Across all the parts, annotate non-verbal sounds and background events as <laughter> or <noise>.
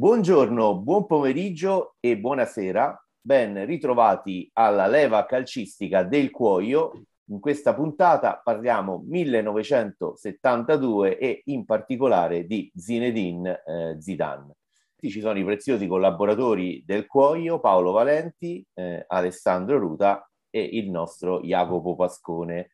Buongiorno, buon pomeriggio e buonasera. Ben ritrovati alla leva calcistica del Cuoio. In questa puntata parliamo 1972 e in particolare di Zinedine eh, Zidane. Ci sono i preziosi collaboratori del Cuoio, Paolo Valenti, eh, Alessandro Ruta e il nostro Jacopo Pascone.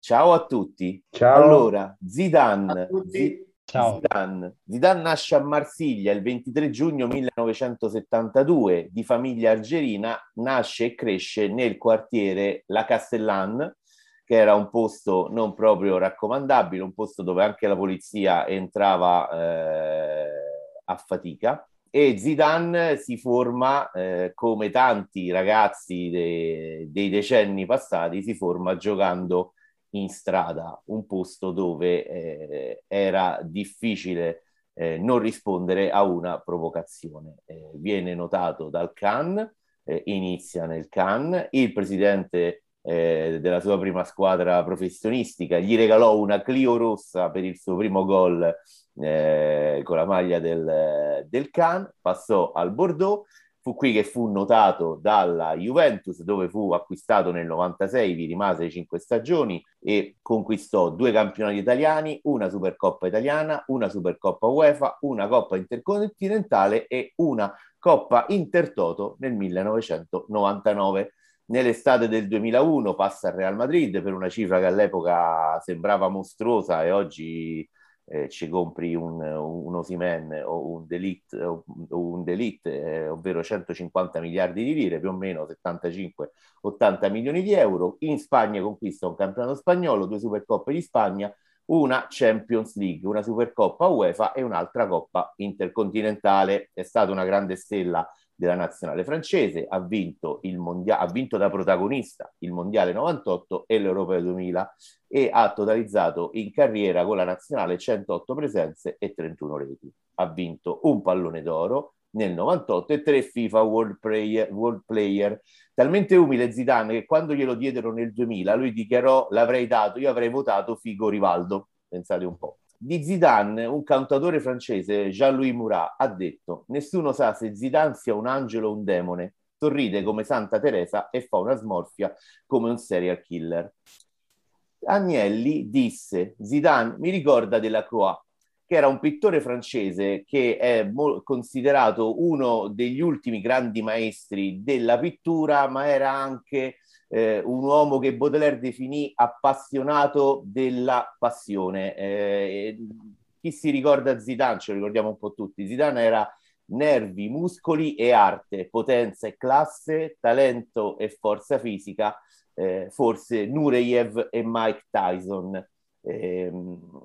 Ciao a tutti. Ciao. Allora, Zidane, Z- Ciao. Zidane. Zidane nasce a Marsiglia il 23 giugno 1972, di famiglia algerina, nasce e cresce nel quartiere La Castellane, che era un posto non proprio raccomandabile, un posto dove anche la polizia entrava eh, a fatica. E Zidane si forma, eh, come tanti ragazzi de- dei decenni passati, si forma giocando in strada, un posto dove eh, era difficile eh, non rispondere a una provocazione. Eh, viene notato dal Can, eh, inizia nel Can, il presidente eh, della sua prima squadra professionistica gli regalò una Clio rossa per il suo primo gol eh, con la maglia del, del Can, passò al Bordeaux Fu qui che fu notato dalla Juventus, dove fu acquistato nel 96, vi rimase cinque stagioni e conquistò due campionati italiani, una Supercoppa italiana, una Supercoppa UEFA, una Coppa intercontinentale e una Coppa Intertoto nel 1999. Nell'estate del 2001 passa al Real Madrid per una cifra che all'epoca sembrava mostruosa e oggi eh, ci compri un, un Osimen o un Delete, o un Delete eh, ovvero 150 miliardi di lire, più o meno 75-80 milioni di euro. In Spagna conquista un campionato spagnolo, due Supercoppe di Spagna, una Champions League, una Supercoppa UEFA e un'altra Coppa Intercontinentale. È stata una grande stella della nazionale francese, ha vinto, il mondia- ha vinto da protagonista il Mondiale 98 e l'Europeo 2000 e ha totalizzato in carriera con la nazionale 108 presenze e 31 reti. Ha vinto un pallone d'oro nel 98 e tre FIFA World Player, World Player. Talmente umile Zidane che quando glielo diedero nel 2000 lui dichiarò l'avrei dato, io avrei votato Figo Rivaldo, pensate un po'. Di Zidane, un cantatore francese, Jean-Louis Murat, ha detto nessuno sa se Zidane sia un angelo o un demone, sorride come Santa Teresa e fa una smorfia come un serial killer. Agnelli disse Zidane mi ricorda della Croix, che era un pittore francese che è mo- considerato uno degli ultimi grandi maestri della pittura, ma era anche eh, un uomo che Baudelaire definì appassionato della passione. Eh, chi si ricorda Zidane, ce lo ricordiamo un po' tutti, Zidane era nervi, muscoli e arte, potenza e classe, talento e forza fisica, eh, forse Nureyev e Mike Tyson. Eh,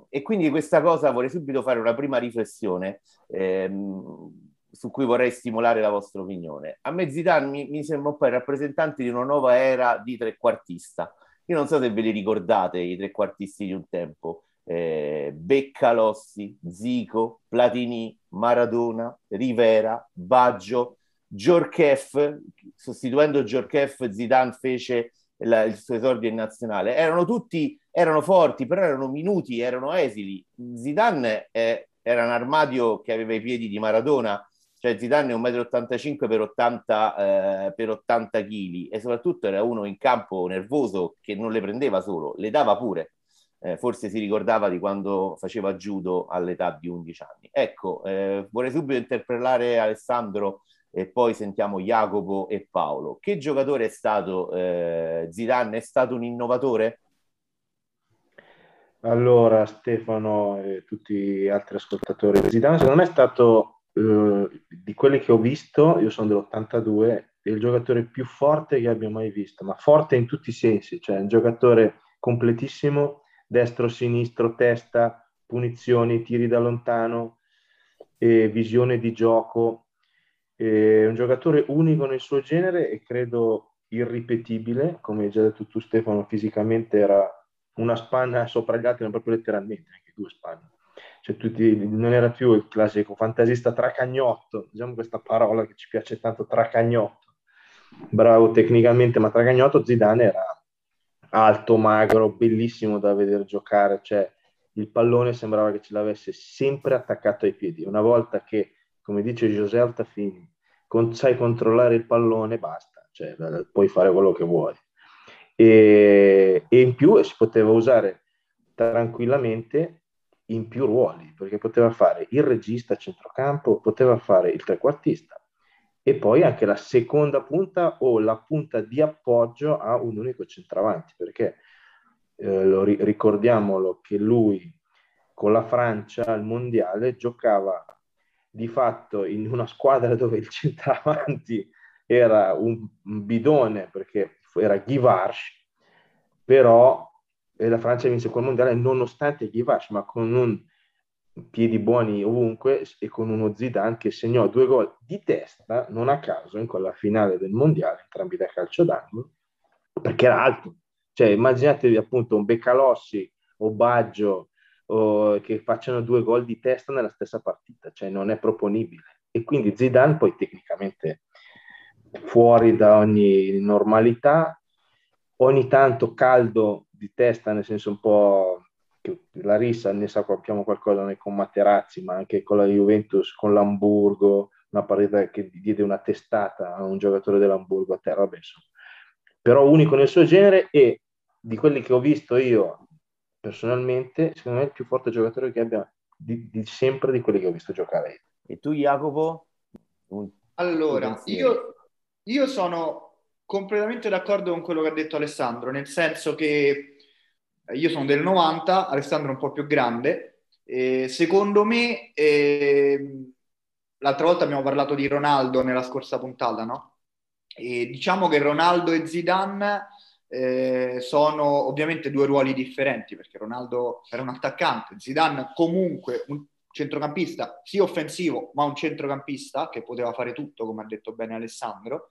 e quindi questa cosa vorrei subito fare una prima riflessione. Ehm, su cui vorrei stimolare la vostra opinione. A me Zidane mi, mi sembra un po' il rappresentante di una nuova era di trequartista. Io non so se ve li ricordate i trequartisti di un tempo. Eh, Beccalossi, Zico, Platini, Maradona, Rivera, Baggio, Giorchef, sostituendo Giorchef, Zidane fece la, il suo esordio in nazionale. Erano tutti, erano forti, però erano minuti, erano esili. Zidane eh, era un armadio che aveva i piedi di Maradona cioè Zidane è 1,85 m per 80, eh, per 80 kg e soprattutto era uno in campo nervoso che non le prendeva solo, le dava pure. Eh, forse si ricordava di quando faceva judo all'età di 11 anni. Ecco, eh, vorrei subito interpellare Alessandro e poi sentiamo Jacopo e Paolo. Che giocatore è stato eh, Zidane? È stato un innovatore? Allora, Stefano e tutti gli altri ascoltatori, Zidane secondo me è stato eh, di quelli che ho visto, io sono dell'82, è il giocatore più forte che abbia mai visto, ma forte in tutti i sensi, cioè un giocatore completissimo, destro, sinistro, testa, punizioni, tiri da lontano, eh, visione di gioco, è un giocatore unico nel suo genere e credo irripetibile, come hai già detto tu Stefano, fisicamente era una spanna sopra gli altri, ma proprio letteralmente, anche due spanne cioè tutti, non era più il classico fantasista tracagnotto, diciamo questa parola che ci piace tanto, tracagnotto, bravo tecnicamente, ma tracagnotto Zidane era alto, magro, bellissimo da vedere giocare, cioè il pallone sembrava che ce l'avesse sempre attaccato ai piedi. Una volta che come dice José Altafini, con, sai controllare il pallone, basta, cioè, puoi fare quello che vuoi. E, e in più si poteva usare tranquillamente in più ruoli, perché poteva fare il regista a centrocampo, poteva fare il trequartista e poi anche la seconda punta o la punta di appoggio a un unico centravanti, perché eh, lo, ricordiamolo che lui con la Francia al mondiale giocava di fatto in una squadra <laughs> dove il centravanti era un, bidone perché era Givarch, però la Francia vinse quel mondiale nonostante Givarch, ma con un piedi buoni ovunque e con uno Zidane che segnò due gol di testa, non a caso, in quella finale del mondiale, entrambi da calcio d'angolo, perché era alto. Cioè, immaginatevi appunto un Beccalossi o Baggio o, che facciano due gol di testa nella stessa partita, cioè non è proponibile. E quindi Zidane poi tecnicamente fuori da ogni normalità, ogni tanto caldo di testa, nel senso un po' che la rissa ne sappiamo qualcosa noi con Materazzi, ma anche con la Juventus, con l'Hamburgo, una partita che diede una testata a un giocatore dell'Hamburgo a terra, beh, però unico nel suo genere e di quelli che ho visto io personalmente, secondo me è il più forte giocatore che abbia di, di sempre di quelli che ho visto giocare E tu Jacopo? Un, allora, un io, io sono completamente d'accordo con quello che ha detto Alessandro, nel senso che io sono del 90, Alessandro è un po' più grande. Eh, secondo me, eh, l'altra volta abbiamo parlato di Ronaldo nella scorsa puntata, no? E diciamo che Ronaldo e Zidane eh, sono ovviamente due ruoli differenti, perché Ronaldo era un attaccante, Zidane comunque un centrocampista, sì offensivo, ma un centrocampista che poteva fare tutto, come ha detto bene Alessandro.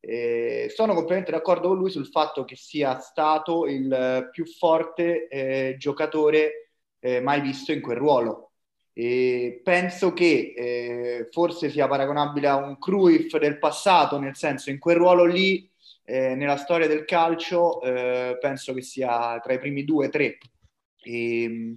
Eh, sono completamente d'accordo con lui sul fatto che sia stato il più forte eh, giocatore eh, mai visto in quel ruolo. E penso che eh, forse sia paragonabile a un Cruyff del passato, nel senso in quel ruolo lì, eh, nella storia del calcio, eh, penso che sia tra i primi due o tre. E,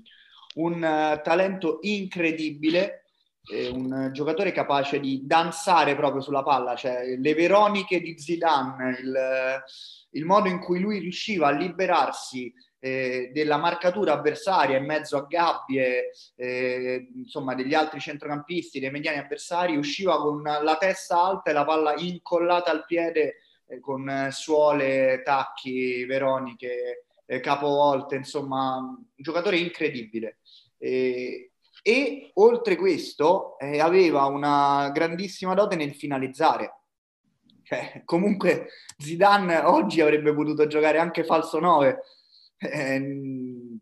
un talento incredibile eh, un giocatore capace di danzare proprio sulla palla, cioè le veroniche di Zidane, il, il modo in cui lui riusciva a liberarsi eh, della marcatura avversaria in mezzo a gabbie, eh, insomma, degli altri centrocampisti, dei mediani avversari, usciva con la testa alta e la palla incollata al piede eh, con suole, tacchi, veroniche, eh, capovolte, insomma, un giocatore incredibile. E, e oltre questo eh, aveva una grandissima dote nel finalizzare. Cioè, comunque Zidane oggi avrebbe potuto giocare anche falso 9. Eh,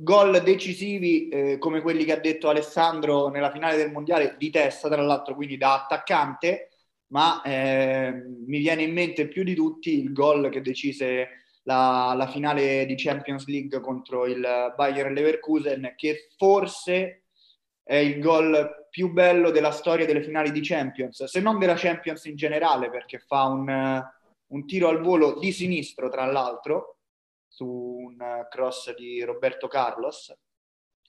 gol decisivi eh, come quelli che ha detto Alessandro nella finale del mondiale di testa, tra l'altro, quindi da attaccante, ma eh, mi viene in mente più di tutti il gol che decise la, la, finale di Champions League contro il Bayern Leverkusen, che forse è il gol più bello della storia delle finali di Champions, se non della Champions in generale, perché fa un, un tiro al volo di sinistro, tra l'altro, su un cross di Roberto Carlos,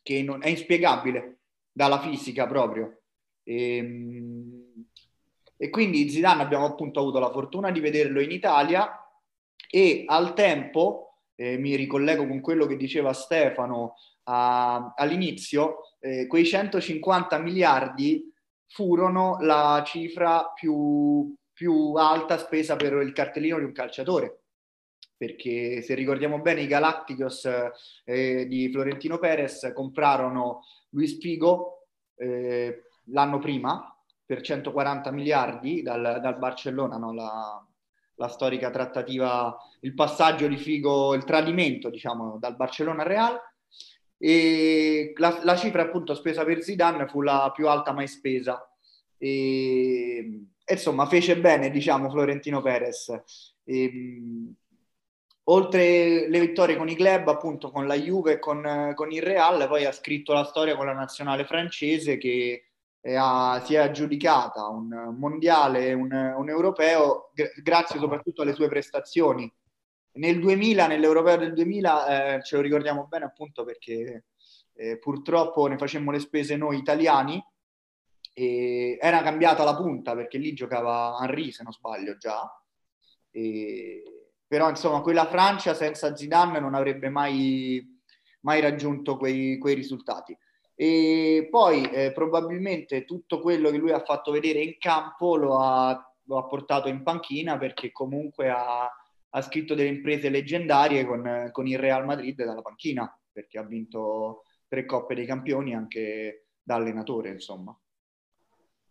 che non, è inspiegabile dalla fisica proprio. E, ehm, e quindi Zidane abbiamo appunto avuto la fortuna di vederlo in Italia e al tempo, eh, mi ricollego con quello che diceva Stefano a, all'inizio, eh, quei 150 miliardi furono la cifra più, più alta spesa per il cartellino di un calciatore. Perché se ricordiamo bene i Galacticos eh, di Florentino Perez comprarono Luis Figo eh, l'anno prima per 140 miliardi dal, dal Barcellona, no? la, la storica trattativa, il passaggio di Figo, il tradimento, diciamo, dal Barcellona al Real. E la, la, cifra appunto spesa per Zidane fu la più alta mai spesa. E, insomma, fece bene, diciamo, Florentino Perez. E, oltre le vittorie con i club, appunto con la Juve e con, con il Real, poi ha scritto la storia con la nazionale francese che ha, si è aggiudicata un mondiale e un, un, europeo g- grazie soprattutto alle sue prestazioni. Nel 2000, nell'europeo del 2000, eh, ce lo ricordiamo bene appunto perché eh, purtroppo ne facemmo le spese noi italiani e era cambiata la punta perché lì giocava Henry se non sbaglio già e, però insomma quella Francia senza Zidane non avrebbe mai, mai raggiunto quei, quei risultati e poi eh, probabilmente tutto quello che lui ha fatto vedere in campo lo ha, lo ha portato in panchina perché comunque ha, ha scritto delle imprese leggendarie con, con, il Real Madrid dalla panchina perché ha vinto tre coppe dei campioni anche da allenatore insomma.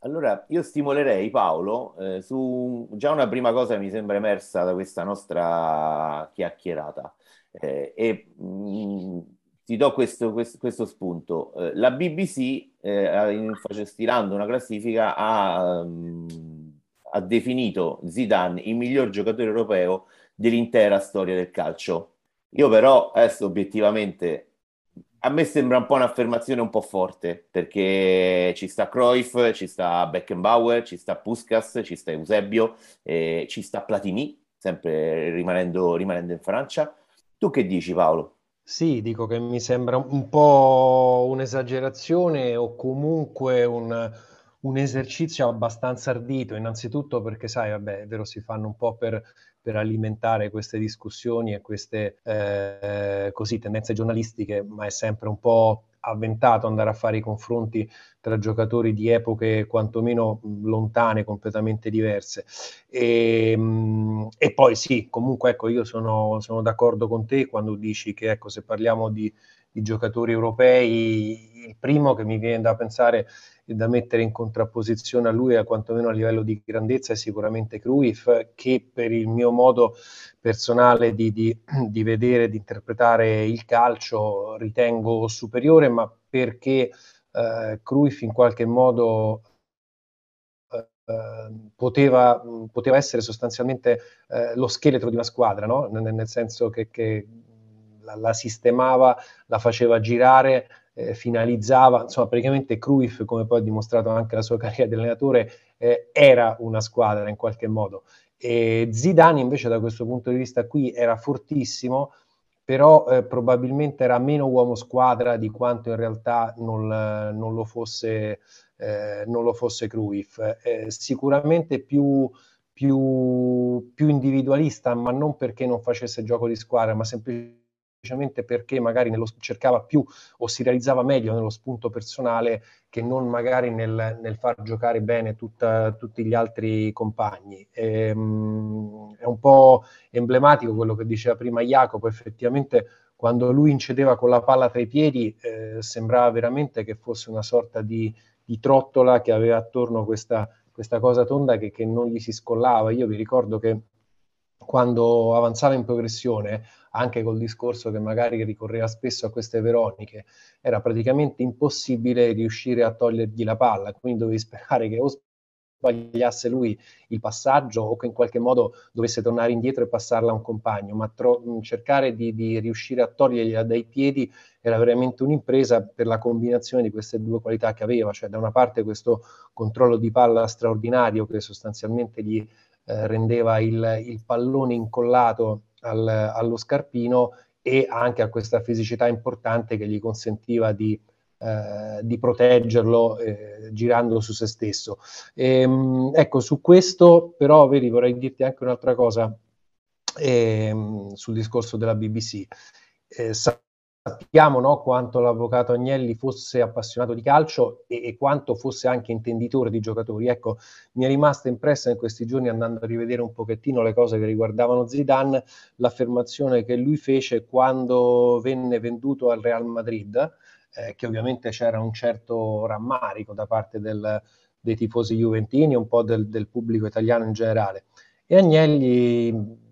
Allora, io stimolerei Paolo eh, su già una prima cosa che mi sembra emersa da questa nostra chiacchierata eh, e mh, mm, ti do questo, questo, questo spunto. Eh, la BBC, eh, stilando una classifica, ha, um, ha, definito Zidane il miglior giocatore europeo dell'intera storia del calcio. Io però, adesso obiettivamente, a me sembra un po' un'affermazione un po' forte, perché ci sta Cruyff, ci sta Beckenbauer, ci sta Puskas, ci sta Eusebio, eh, ci sta Platini, sempre rimanendo, rimanendo in Francia. Tu che dici Paolo? Sì, dico che mi sembra un po' un'esagerazione o comunque un, un esercizio abbastanza ardito, innanzitutto perché, sai, vabbè, è vero, si fanno un po' per, per alimentare queste discussioni e queste eh, così, tendenze giornalistiche, ma è sempre un po' avventato andare a fare i confronti tra giocatori di epoche quantomeno lontane, completamente diverse. E, ehm, e poi sì, comunque ecco, io sono, sono, d'accordo con te quando dici che ecco, se parliamo di, di giocatori europei, il primo che mi viene da pensare e da mettere in contrapposizione a lui, a quantomeno a livello di grandezza, è sicuramente Cruyff, che per il mio modo personale di, di, di vedere, di interpretare il calcio, ritengo superiore, ma perché eh, Cruyff in qualche modo eh, poteva, poteva, essere sostanzialmente eh, lo scheletro di una squadra, no? nel, nel, senso che, che la, la, sistemava, la faceva girare, eh, finalizzava, insomma praticamente Cruyff, come poi ha dimostrato anche la sua <laughs> carriera di allenatore, eh, era una squadra in qualche modo. E Zidane invece da questo punto di vista qui era fortissimo, però eh, probabilmente era meno uomo squadra di quanto in realtà non, non lo, fosse, eh, non lo fosse Cruyff. Eh, sicuramente più, più, più individualista, ma non perché non facesse gioco di squadra, ma semplicemente semplicemente perché magari nello, cercava più o si realizzava meglio nello spunto personale che non magari nel, nel far giocare bene tutta, tutti gli altri compagni. E, um, è un po' emblematico quello che diceva prima Jacopo, effettivamente quando lui incedeva con la palla tra i piedi eh, sembrava veramente che fosse una sorta di, di trottola che aveva attorno questa, questa cosa tonda che, che non gli si scollava. Io vi ricordo che quando avanzava in progressione, anche col discorso che magari ricorreva spesso a queste veroniche, era praticamente impossibile riuscire a togliergli la palla, quindi dovevi sperare che o sbagliasse lui il passaggio o che in qualche modo dovesse tornare indietro e passarla a un compagno, ma tro- cercare di, di, riuscire a togliergliela dai piedi era veramente un'impresa per la combinazione di queste due qualità che aveva, cioè da una parte questo controllo di palla straordinario che sostanzialmente gli eh, rendeva il, il, pallone incollato al, allo scarpino e anche a questa fisicità importante che gli consentiva di, eh, di proteggerlo eh, girando su se stesso. Ehm, ecco, su questo però, vedi, vorrei dirti anche un'altra cosa ehm, sul discorso della BBC. Eh, sappiamo no, quanto l'avvocato Agnelli fosse appassionato di calcio e, e, quanto fosse anche intenditore di giocatori. Ecco, mi è rimasta impressa in questi giorni andando a rivedere un pochettino le cose che riguardavano Zidane, l'affermazione che lui fece quando venne venduto al Real Madrid, eh, che ovviamente c'era un certo rammarico da parte del, dei tifosi juventini un po' del, del pubblico italiano in generale. E Agnelli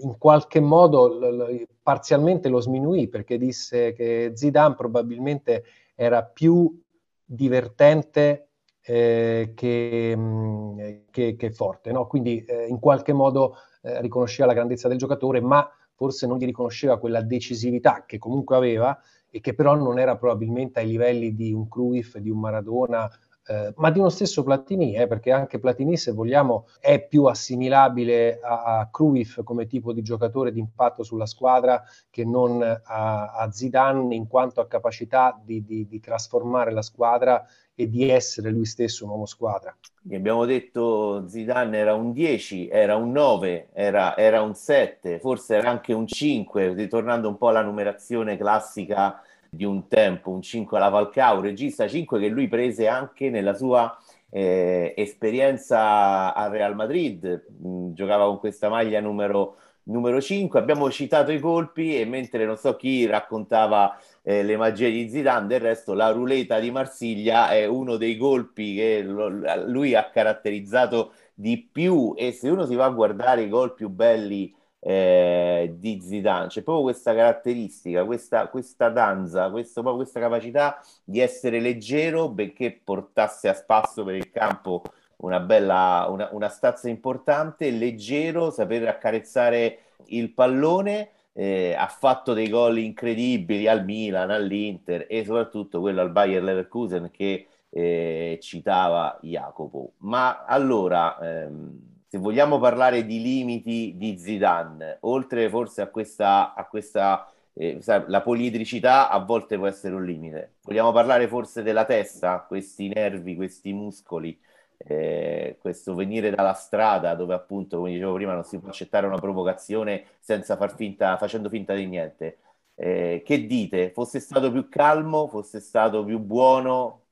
in qualche modo l- l- parzialmente lo sminuì perché disse che Zidane probabilmente era più divertente eh, che, mh, mm, che, che, forte, no? quindi eh, in qualche modo eh, riconosceva la grandezza del giocatore, ma forse non gli riconosceva quella decisività che comunque aveva e che però non era probabilmente ai livelli di un Cruyff, di un Maradona eh, ma di uno stesso Platini, eh, perché anche Platini, se vogliamo, è più assimilabile a, a Cruyff come tipo di giocatore di impatto sulla squadra che non a, a Zidane in quanto a capacità di, di, di trasformare la squadra e di essere lui stesso un uomo squadra. Gli abbiamo detto Zidane era un 10, era un 9, era, era, un 7, forse era anche un 5, ritornando un po' alla numerazione classica di un tempo, un 5 alla Falcao, regista 5 che lui prese anche nella sua eh, esperienza al Real Madrid, mm, giocava con questa maglia numero, numero 5, abbiamo citato i colpi e mentre non so chi raccontava eh, le magie di Zidane, del resto la ruleta di Marsiglia è uno dei colpi che lo, lui ha caratterizzato di più. E se uno si va a guardare i gol più belli eh, di Zidane, c'è proprio questa caratteristica, questa, questa danza, questo, questa capacità di essere leggero benché portasse a spasso per il campo una bella, una, una stazza importante, leggero, saper accarezzare il pallone. Eh, ha fatto dei gol incredibili al Milan, all'Inter e soprattutto quello al Bayer Leverkusen che eh, citava Jacopo. Ma allora, ehm, se vogliamo parlare di limiti di Zidane, oltre forse a questa, a questa eh, la poliedricità a volte può essere un limite. Vogliamo parlare forse della testa, questi nervi, questi muscoli, eh, questo venire dalla strada dove appunto, come dicevo prima, non si può accettare una provocazione senza far finta, facendo finta di niente. Eh, che dite? Fosse stato più calmo, fosse stato più buono,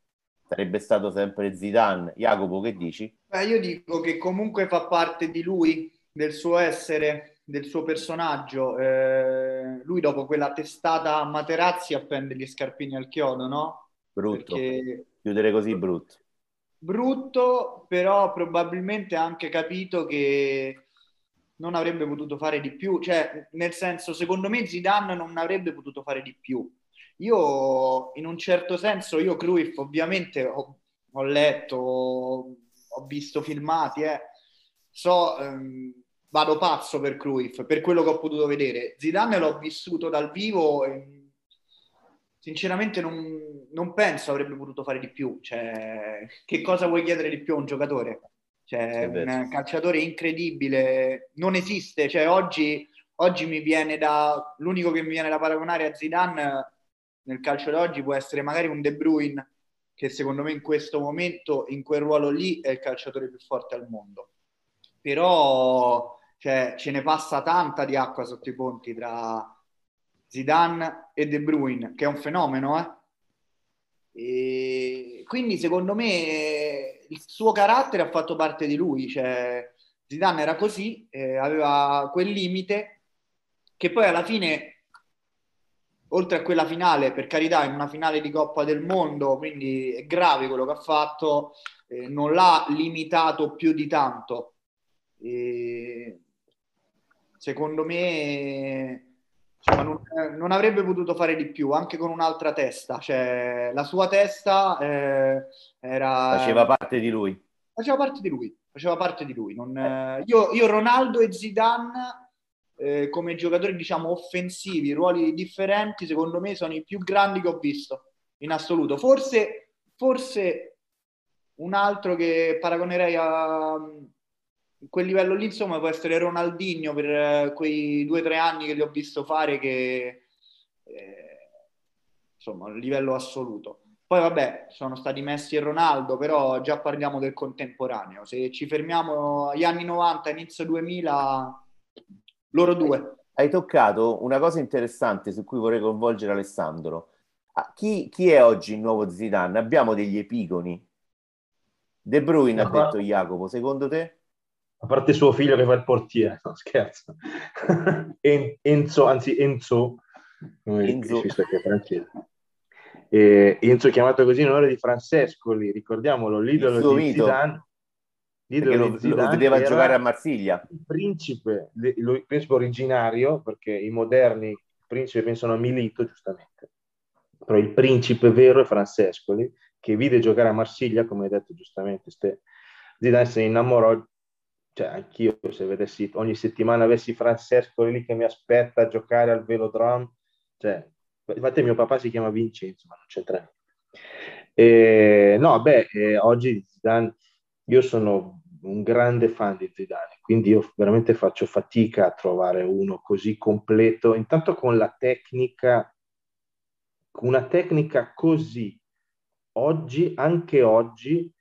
sarebbe stato sempre Zidane. Jacopo, che dici? Beh, io dico che comunque fa parte di lui, del suo essere, del suo personaggio. Eh, lui dopo quella testata a Materazzi appende gli scarpini al chiodo, no? Brutto. Perché... Chiudere così brutto. Brutto, però probabilmente ha anche capito che non avrebbe potuto fare di più. Cioè, nel senso, secondo me Zidane non avrebbe potuto fare di più io, in un certo senso, io Cruyff ovviamente ho, ho letto, ho visto filmati, eh, so, ehm, vado pazzo per Cruyff, per quello che ho potuto vedere. Zidane l'ho vissuto dal vivo e sinceramente non, non penso avrebbe potuto fare di più. Cioè, che cosa vuoi chiedere di più a un giocatore? Cioè, un calciatore incredibile, non esiste. Cioè, oggi, oggi mi viene da... L'unico che mi viene da paragonare a Zidane nel calcio d'oggi può essere magari un De Bruyne, che secondo me in questo momento, in quel ruolo lì, è il calciatore più forte al mondo. Però cioè, ce ne passa tanta di acqua sotto i ponti tra Zidane e De Bruyne, che è un fenomeno, eh? E quindi secondo me il suo carattere ha fatto parte di lui, cioè Zidane era così, eh, aveva quel limite che poi alla fine oltre a quella finale, per carità, in una finale di Coppa del Mondo, quindi è grave quello che ha fatto, eh, non l'ha limitato più di tanto. E secondo me insomma, non, non, avrebbe potuto fare di più, anche con un'altra testa. Cioè, la sua testa eh, era... Faceva parte di lui. Faceva parte di lui. Faceva parte di lui. Non, eh, io, io, Ronaldo e Zidane eh, come giocatori diciamo offensivi, ruoli differenti, secondo me sono i più grandi che ho visto in assoluto. Forse, forse un altro che paragonerei a quel livello lì, insomma, può essere Ronaldinho per eh, quei due o tre anni che li ho visto fare, che eh, insomma, a livello assoluto. Poi vabbè, sono stati Messi e Ronaldo, però già parliamo del contemporaneo. Se ci fermiamo agli anni 90, inizio 2000, loro due. Hai toccato una cosa interessante su cui vorrei coinvolgere Alessandro. Ah, chi, chi, è oggi il nuovo Zidane? Abbiamo degli epigoni. De Bruyne, no, ha detto Jacopo, secondo te? A parte suo figlio che fa il portiere, no scherzo. <laughs> Enzo, anzi Enzo, Enzo. visto che è francese. E Enzo chiamato così in onore di Francescoli, ricordiamolo, l'idolo di mito. Zidane lo, lo vedeva giocare a Marsiglia. Il principe, il principe originario, perché i moderni il principe pensano a Milito, giustamente, però il principe vero è Francescoli, che vide giocare a Marsiglia, come hai detto giustamente, ste, Zidane ne innamorò, cioè anch'io se vedessi ogni settimana avessi Francescoli lì che mi aspetta a giocare al velodrome, cioè, infatti mio papà si chiama Vincenzo, ma non c'entra niente. E, no, beh, eh, oggi Zidane, io sono un grande fan di Zidane, quindi io veramente faccio fatica a trovare uno così completo, intanto con la tecnica, una tecnica così, oggi, anche oggi,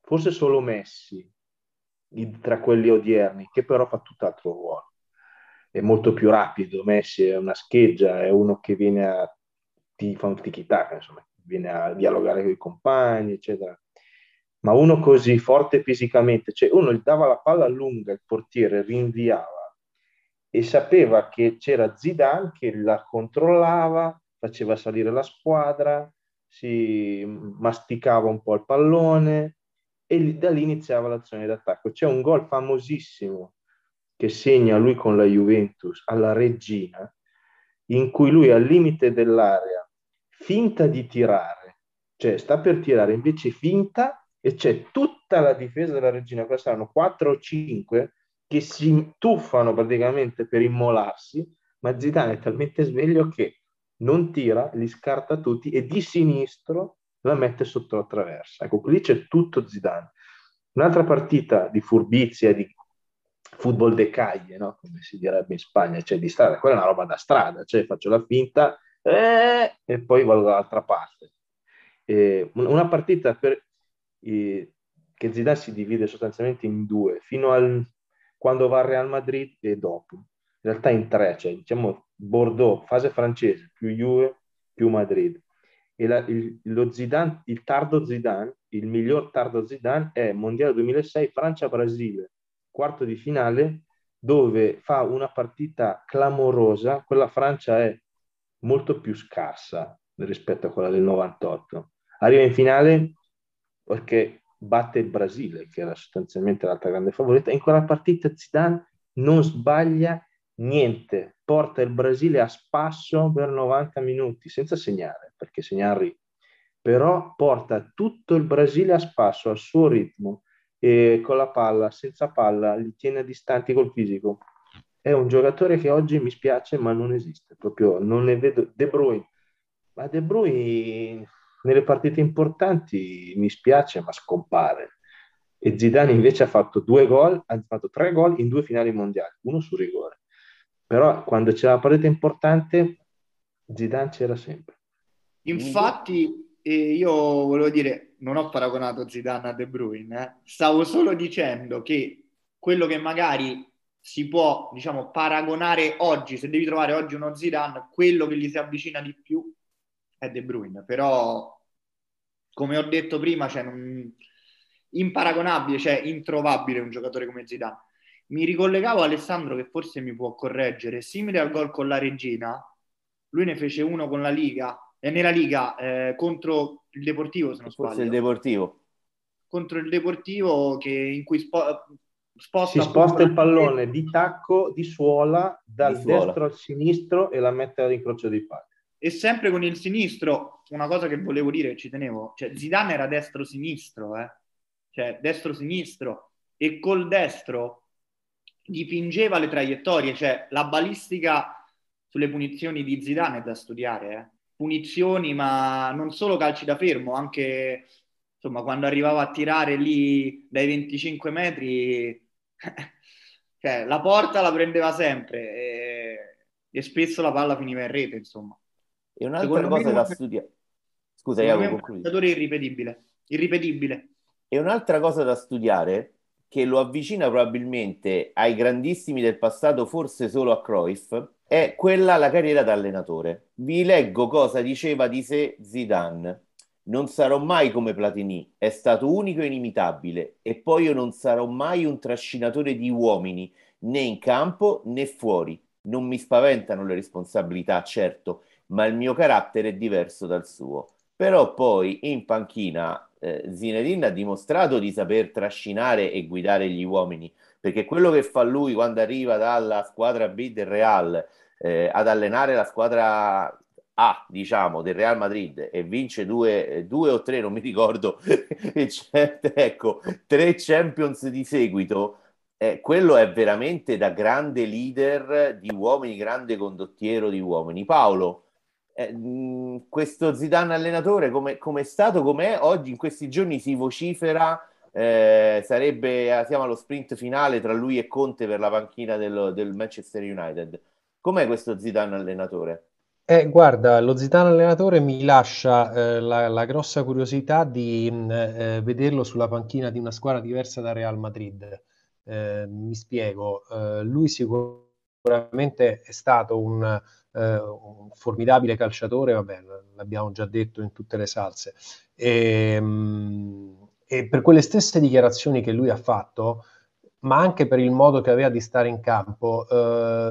forse solo Messi, tra quelli odierni, che però fa tutt'altro ruolo. È molto più rapido, Messi è una scheggia, è uno che viene a ti fa un tiki insomma, viene a dialogare con i compagni, eccetera. Ma uno così forte fisicamente, cioè uno gli dava la palla lunga, il portiere rinviava e sapeva che c'era Zidane che la controllava, faceva salire la squadra, si masticava un po' il pallone e da lì iniziava l'azione d'attacco. C'è un gol famosissimo che segna lui con la Juventus alla Regina, in cui lui al limite dell'area finta di tirare, cioè sta per tirare, invece finta e c'è tutta la difesa della regina, questi saranno 4 o 5 che si tuffano praticamente per immolarsi, ma Zidane è talmente sveglio che non tira, li scarta tutti e di sinistro la mette sotto la traversa. Ecco, lì c'è tutto Zidane. Un'altra partita di furbizia, di football de calle, no? come si direbbe in Spagna, cioè di strada, quella è una roba da strada, cioè faccio la finta eh, e poi vado dall'altra parte. Eh, una partita per, eh, che Zidane si divide sostanzialmente in due, fino al quando va al Real Madrid e dopo. In realtà in tre, cioè diciamo Bordeaux, fase francese, più Juve, più Madrid. E la, il, lo Zidane, il tardo Zidane, il miglior tardo Zidane è Mondiale 2006 Francia-Brasile, quarto di finale, dove fa una partita clamorosa. Quella Francia è molto più scarsa rispetto a quella del 98. Arriva in finale perché batte il Brasile, che era sostanzialmente l'altra grande favorita. In quella partita Zidane non sbaglia niente, porta il Brasile a spasso per 90 minuti senza segnare, perché segnare però porta tutto il Brasile a spasso al suo ritmo e con la palla, senza palla, li tiene distanti col fisico. È un giocatore che oggi mi spiace ma non esiste, proprio non ne vedo. De Bruyne, ma De Bruyne nelle partite importanti mi spiace ma scompare. E Zidane invece ha fatto due gol, ha fatto tre gol in due finali mondiali, uno su rigore. Però quando c'era la partita importante, Zidane c'era sempre. Infatti, eh, io volevo dire, non ho paragonato Zidane a De Bruyne, eh. stavo solo dicendo che quello che magari si può, diciamo, paragonare oggi, se devi trovare oggi uno Zidane, quello che gli si avvicina di più è De Bruyne, però come ho detto prima, cioè, non, imparagonabile, cioè introvabile un giocatore come Zidane. Mi ricollegavo a Alessandro che forse mi può correggere, simile al gol con la Regina, lui ne fece uno con la Liga, e nella Liga eh, contro il Deportivo, se non sbaglio. Forse il Deportivo. Contro il Deportivo che, in cui spo- sposta, si sposta il pallone di tacco, di suola, dal di suola. destro al sinistro e la mette all'incrocio dei pali. E sempre con il sinistro, una cosa che volevo dire, ci tenevo, cioè Zidane era destro-sinistro, eh? cioè destro-sinistro, e col destro dipingeva le traiettorie, cioè la balistica sulle punizioni di Zidane è da studiare, eh? punizioni ma non solo calci da fermo, anche insomma quando arrivava a tirare lì dai 25 metri <laughs> cioè, la porta la prendeva sempre e, e, spesso la palla finiva in rete, insomma. E un'altra cosa da studiare. Scusa, Iago, un giocatore irripetibile. irripetibile. E un'altra cosa da studiare che lo avvicina probabilmente ai grandissimi del passato, forse solo a Cruyff, è quella la carriera da allenatore. Vi leggo cosa diceva di sé Zidane. Non sarò mai come Platini, è stato unico e inimitabile, e poi io non sarò mai un trascinatore di uomini, né in campo né fuori. Non mi spaventano le responsabilità, certo, ma il mio carattere è diverso dal suo. Però poi in panchina eh, Zinedine ha dimostrato di saper trascinare e guidare gli uomini, perché quello che fa lui quando arriva dalla squadra B del Real eh, ad allenare la squadra a, diciamo, del Real Madrid e vince due, due o tre, non mi ricordo, <laughs> ecco, tre Champions di seguito, eh, quello è veramente da grande leader di uomini, grande condottiero di uomini. Paolo, eh, questo Zidane allenatore come, come è stato, com'è oggi in questi giorni si vocifera eh, sarebbe siamo allo sprint finale tra lui e Conte per la panchina del, del Manchester United com'è questo Zidane allenatore? Eh, guarda, lo Zidane allenatore mi lascia eh, la, la, grossa curiosità di mm, eh, vederlo sulla panchina di una squadra diversa da Real Madrid. Eh, mi spiego, eh, lui sicuramente è stato un, eh, un, formidabile calciatore, vabbè, l'abbiamo già detto in tutte le salse. E, mm, e per quelle stesse dichiarazioni che lui ha fatto, ma anche per il modo che aveva di stare in campo,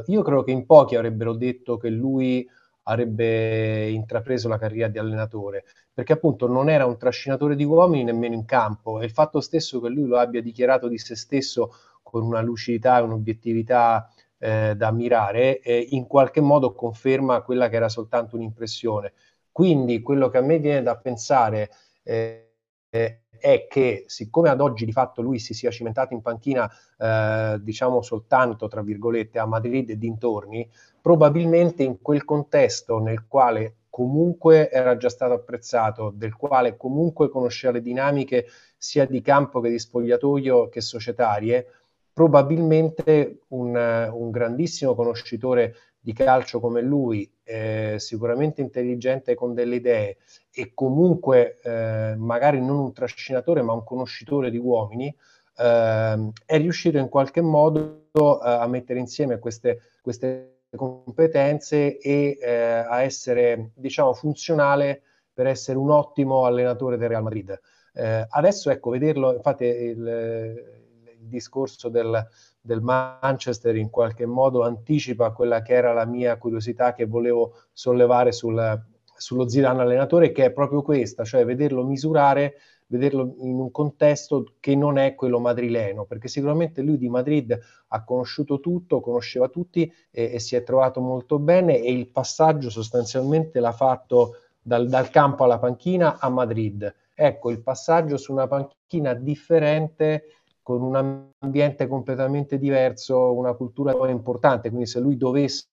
io credo che in pochi avrebbero detto che lui avrebbe intrapreso la carriera di allenatore, perché appunto non era un trascinatore di uomini nemmeno in campo e il fatto stesso che lui lo abbia dichiarato di se stesso con una lucidità e un'obiettività eh, da ammirare, eh, in qualche modo conferma quella che era soltanto un'impressione. Quindi quello che a me viene da pensare eh, è che siccome ad oggi di fatto lui si sia cimentato in panchina eh, diciamo soltanto tra virgolette a Madrid e dintorni, probabilmente in quel contesto nel quale comunque era già stato apprezzato, del quale comunque conosceva le dinamiche sia di campo che di spogliatoio che societarie, probabilmente un, un grandissimo conoscitore di calcio come lui, eh, sicuramente intelligente con delle idee e comunque eh, magari non un trascinatore ma un conoscitore di uomini, eh, è riuscito in qualche modo eh, a mettere insieme queste, queste competenze e eh, a essere, diciamo, funzionale per essere un ottimo allenatore del Real Madrid. Eh, adesso, ecco, vederlo, infatti il, il discorso del, del, Manchester in qualche modo anticipa quella che era la mia curiosità che volevo sollevare sul, sullo Zidane allenatore, che è proprio questa, cioè vederlo misurare vederlo in un contesto che non è quello madrileno, perché sicuramente lui di Madrid ha conosciuto tutto, conosceva tutti e, e si è trovato molto bene e il passaggio sostanzialmente l'ha fatto dal, dal campo alla panchina a Madrid. Ecco, il passaggio su una panchina differente con un ambiente completamente diverso, una cultura importante, quindi se lui dovesse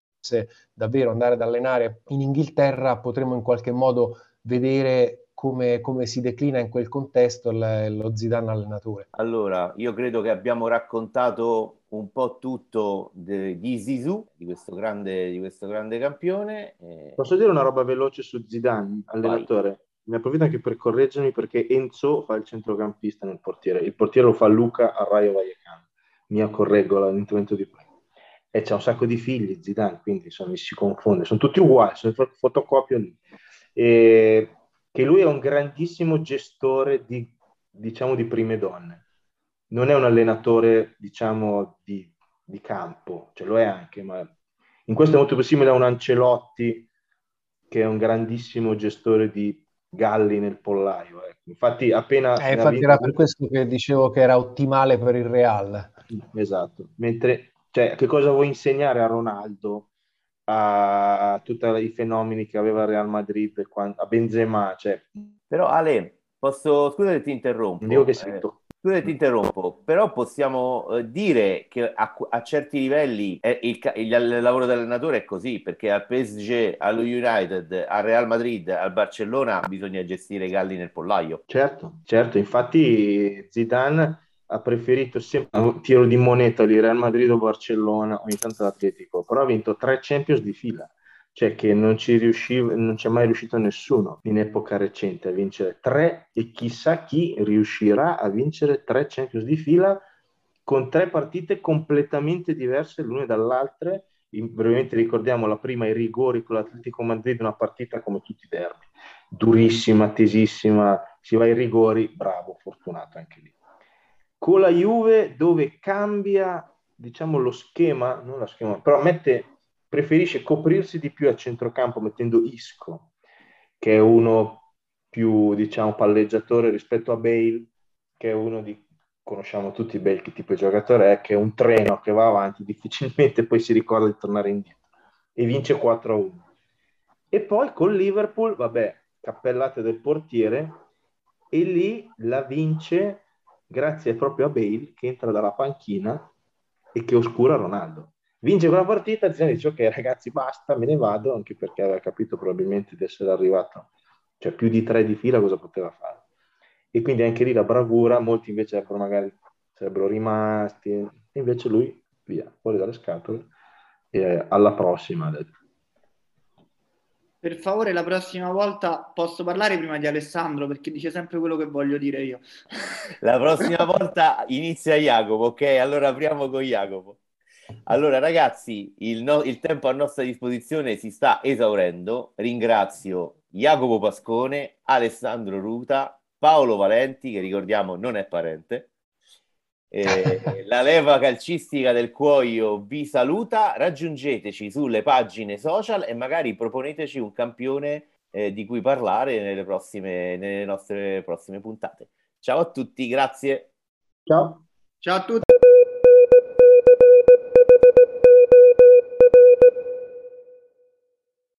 davvero andare ad allenare in Inghilterra potremmo in qualche modo vedere come, come, si declina in quel contesto l- lo Zidane allenatore? Allora, io credo che abbiamo raccontato un po' tutto de- di Zizou, di questo grande, di questo grande campione. E... Posso dire una roba veloce su Zidane, allenatore? Ne approfitto anche per correggermi perché Enzo fa il centrocampista nel portiere, il portiere lo fa Luca a Raio Vallecano. Mi correggo l'intervento di prima. E c'ha un sacco di figli Zidane, quindi insomma mi si confonde, sono tutti uguali, sono fotocopia lì. E che lui è un grandissimo gestore di, diciamo, di prime donne. Non è un allenatore, diciamo, di, di campo, cioè lo è anche, ma in questo è molto più simile a un Ancelotti che è un grandissimo gestore di galli nel pollaio. Ecco. Infatti, appena. Eh, infatti, era per questo che dicevo che era ottimale per il Real. Esatto. Mentre, cioè, che cosa vuoi insegnare a Ronaldo a tutti i fenomeni che aveva Real Madrid, a Benzema. Cioè. Però Ale, posso, scusa che ti interrompo. Dico che sento. Eh, scusa ti interrompo, però possiamo eh, dire che a, a, certi livelli è il, il, il, lavoro dell'allenatore è così, perché al PSG, allo United, al Real Madrid, al Barcellona bisogna gestire i galli nel pollaio. Certo, certo, infatti Zidane ha preferito sempre un tiro di moneta di Real Madrid o Barcellona, ogni tanto l'Atletico, però ha vinto tre Champions di fila, cioè che non ci riusciva, non c'è mai riuscito nessuno in epoca recente a vincere tre e chissà chi riuscirà a vincere tre Champions di fila con tre partite completamente diverse l'una dall'altra. Brevemente ricordiamo la prima i rigori con l'Atletico Madrid, una partita come tutti i derby, durissima, tesissima, si va ai rigori, bravo, fortunato anche lì con la Juve dove cambia diciamo lo schema, non lo schema, però mette, preferisce coprirsi di più a centrocampo mettendo Isco, che è uno più diciamo palleggiatore rispetto a Bale, che è uno di conosciamo tutti Bale che tipo di giocatore è, che è un treno che va avanti, <laughs> difficilmente poi si ricorda di tornare indietro e vince 4-1. E poi con Liverpool, vabbè, cappellate del portiere e lì la vince grazie proprio a Bale che entra dalla panchina e che oscura Ronaldo. Vince quella partita, Zidane dice ok ragazzi basta, me ne vado, anche perché aveva capito probabilmente di essere arrivato, cioè più di tre di fila cosa poteva fare. E quindi anche lì la bravura, molti invece magari sarebbero rimasti, invece lui via, fuori dalle scatole, e alla prossima ha detto. Per favore, la prossima volta posso parlare prima di Alessandro perché dice sempre quello che voglio dire io. La prossima volta inizia Jacopo, ok? Allora apriamo con Jacopo. Allora, ragazzi, il, no- il, tempo a nostra disposizione si sta esaurendo. Ringrazio Jacopo Pascone, Alessandro Ruta, Paolo Valenti, che ricordiamo non è parente. Eh, <laughs> la leva calcistica del cuoio vi saluta. Raggiungeteci sulle pagine social e magari proponeteci un campione eh, di cui parlare nelle, prossime, nelle nostre prossime puntate. Ciao a tutti, grazie. Ciao. Ciao a tutti.